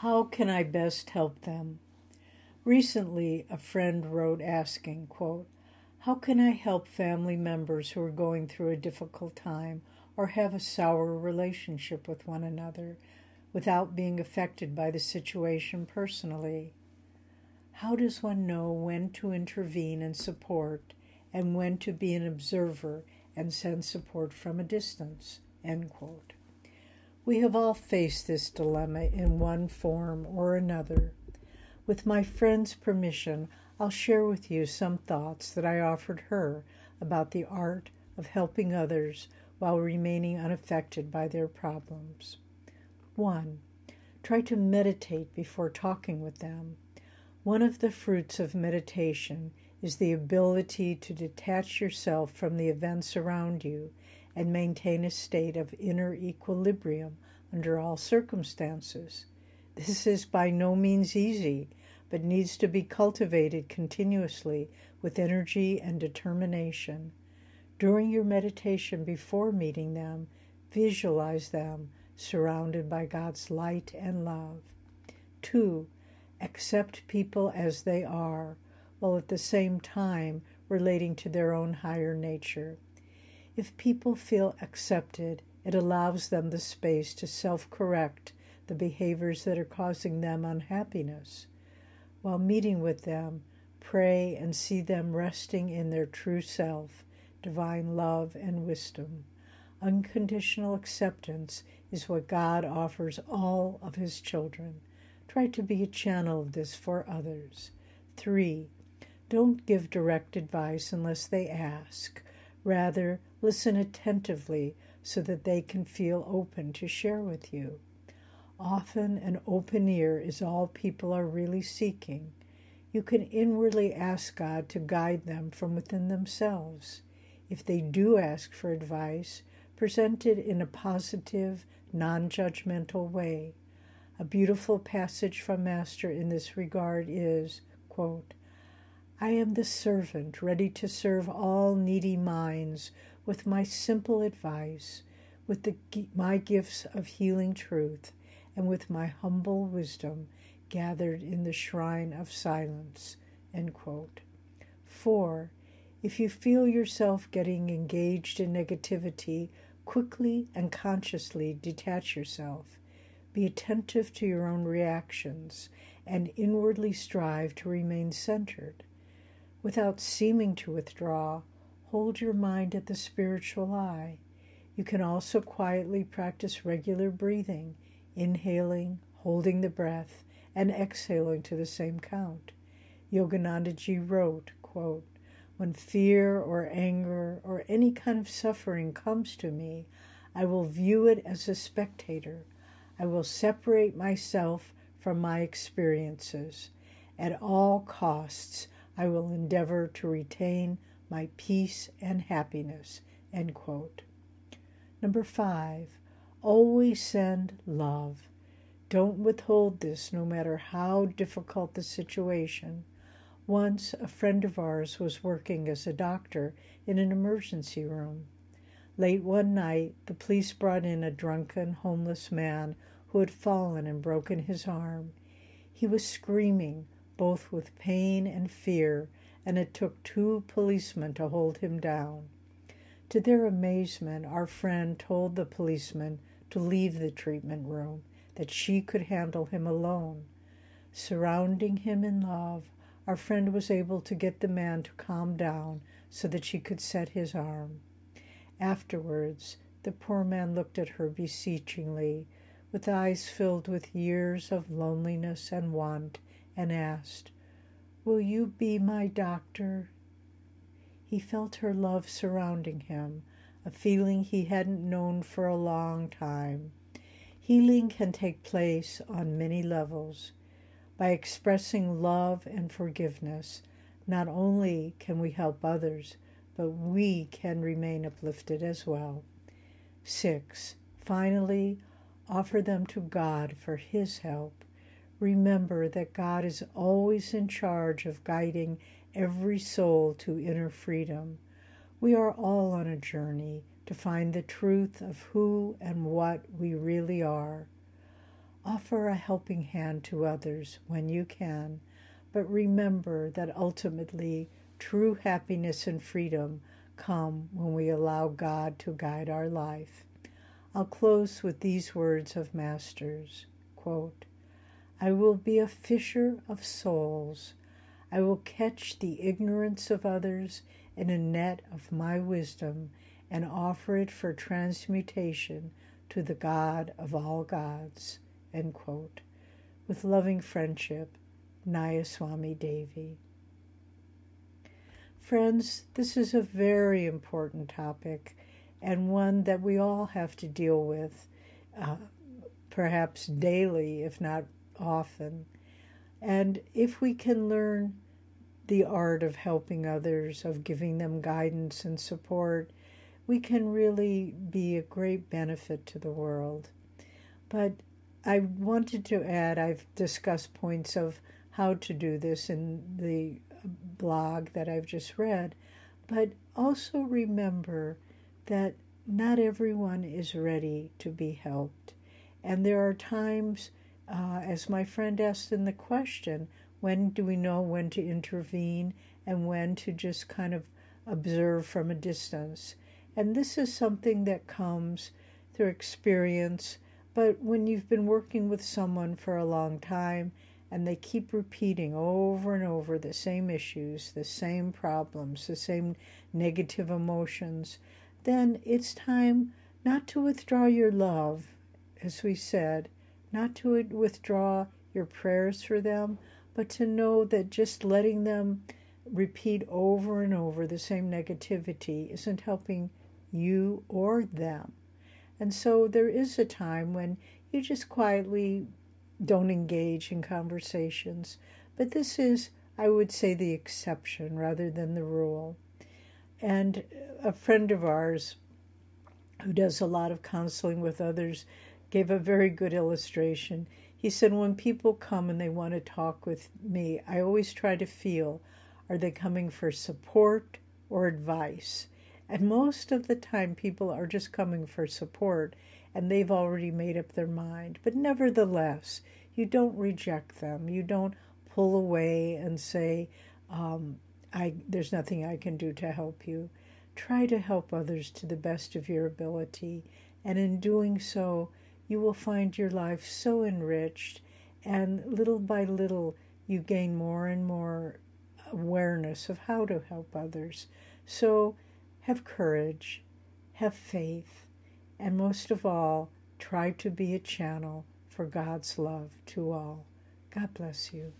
How can I best help them? Recently, a friend wrote asking, quote, How can I help family members who are going through a difficult time or have a sour relationship with one another without being affected by the situation personally? How does one know when to intervene and support and when to be an observer and send support from a distance? End quote. We have all faced this dilemma in one form or another. With my friend's permission, I'll share with you some thoughts that I offered her about the art of helping others while remaining unaffected by their problems. 1. Try to meditate before talking with them. One of the fruits of meditation is the ability to detach yourself from the events around you and maintain a state of inner equilibrium under all circumstances. This is by no means easy, but needs to be cultivated continuously with energy and determination. During your meditation before meeting them, visualize them surrounded by God's light and love. 2. Accept people as they are, while at the same time relating to their own higher nature. If people feel accepted, it allows them the space to self correct the behaviors that are causing them unhappiness. While meeting with them, pray and see them resting in their true self, divine love and wisdom. Unconditional acceptance is what God offers all of His children. Try to be a channel of this for others. 3. Don't give direct advice unless they ask. Rather, listen attentively so that they can feel open to share with you. Often, an open ear is all people are really seeking. You can inwardly ask God to guide them from within themselves. If they do ask for advice, present it in a positive, non judgmental way. A beautiful passage from Master in this regard is quote, I am the servant ready to serve all needy minds with my simple advice, with the, my gifts of healing truth, and with my humble wisdom gathered in the shrine of silence. End quote. 4. If you feel yourself getting engaged in negativity, quickly and consciously detach yourself. Be attentive to your own reactions and inwardly strive to remain centered. Without seeming to withdraw, hold your mind at the spiritual eye. You can also quietly practice regular breathing, inhaling, holding the breath, and exhaling to the same count. Yoganandaji wrote, quote, When fear or anger or any kind of suffering comes to me, I will view it as a spectator. I will separate myself from my experiences. At all costs, I will endeavor to retain my peace and happiness. End quote. Number five, always send love. Don't withhold this no matter how difficult the situation. Once, a friend of ours was working as a doctor in an emergency room. Late one night, the police brought in a drunken, homeless man who had fallen and broken his arm. He was screaming, both with pain and fear, and it took two policemen to hold him down. To their amazement, our friend told the policeman to leave the treatment room, that she could handle him alone. Surrounding him in love, our friend was able to get the man to calm down so that she could set his arm. Afterwards, the poor man looked at her beseechingly, with eyes filled with years of loneliness and want, and asked, Will you be my doctor? He felt her love surrounding him, a feeling he hadn't known for a long time. Healing can take place on many levels. By expressing love and forgiveness, not only can we help others, but we can remain uplifted as well. 6. Finally, offer them to God for His help. Remember that God is always in charge of guiding every soul to inner freedom. We are all on a journey to find the truth of who and what we really are. Offer a helping hand to others when you can, but remember that ultimately true happiness and freedom come when we allow God to guide our life. I'll close with these words of Masters quote, I will be a fisher of souls. I will catch the ignorance of others in a net of my wisdom and offer it for transmutation to the God of all gods. With loving friendship, Nayaswami Devi. Friends, this is a very important topic and one that we all have to deal with, uh, perhaps daily, if not often. And if we can learn the art of helping others, of giving them guidance and support, we can really be a great benefit to the world. But I wanted to add, I've discussed points of how to do this in the blog that I've just read, but also remember that not everyone is ready to be helped. And there are times, uh, as my friend asked in the question, when do we know when to intervene and when to just kind of observe from a distance? And this is something that comes through experience. But when you've been working with someone for a long time and they keep repeating over and over the same issues, the same problems, the same negative emotions, then it's time not to withdraw your love, as we said, not to withdraw your prayers for them, but to know that just letting them repeat over and over the same negativity isn't helping you or them. And so there is a time when you just quietly don't engage in conversations. But this is, I would say, the exception rather than the rule. And a friend of ours who does a lot of counseling with others gave a very good illustration. He said, When people come and they want to talk with me, I always try to feel are they coming for support or advice? And most of the time, people are just coming for support and they've already made up their mind. But nevertheless, you don't reject them. You don't pull away and say, um, I, there's nothing I can do to help you. Try to help others to the best of your ability, and in doing so, you will find your life so enriched, and little by little, you gain more and more awareness of how to help others. So, have courage, have faith, and most of all, try to be a channel for God's love to all. God bless you.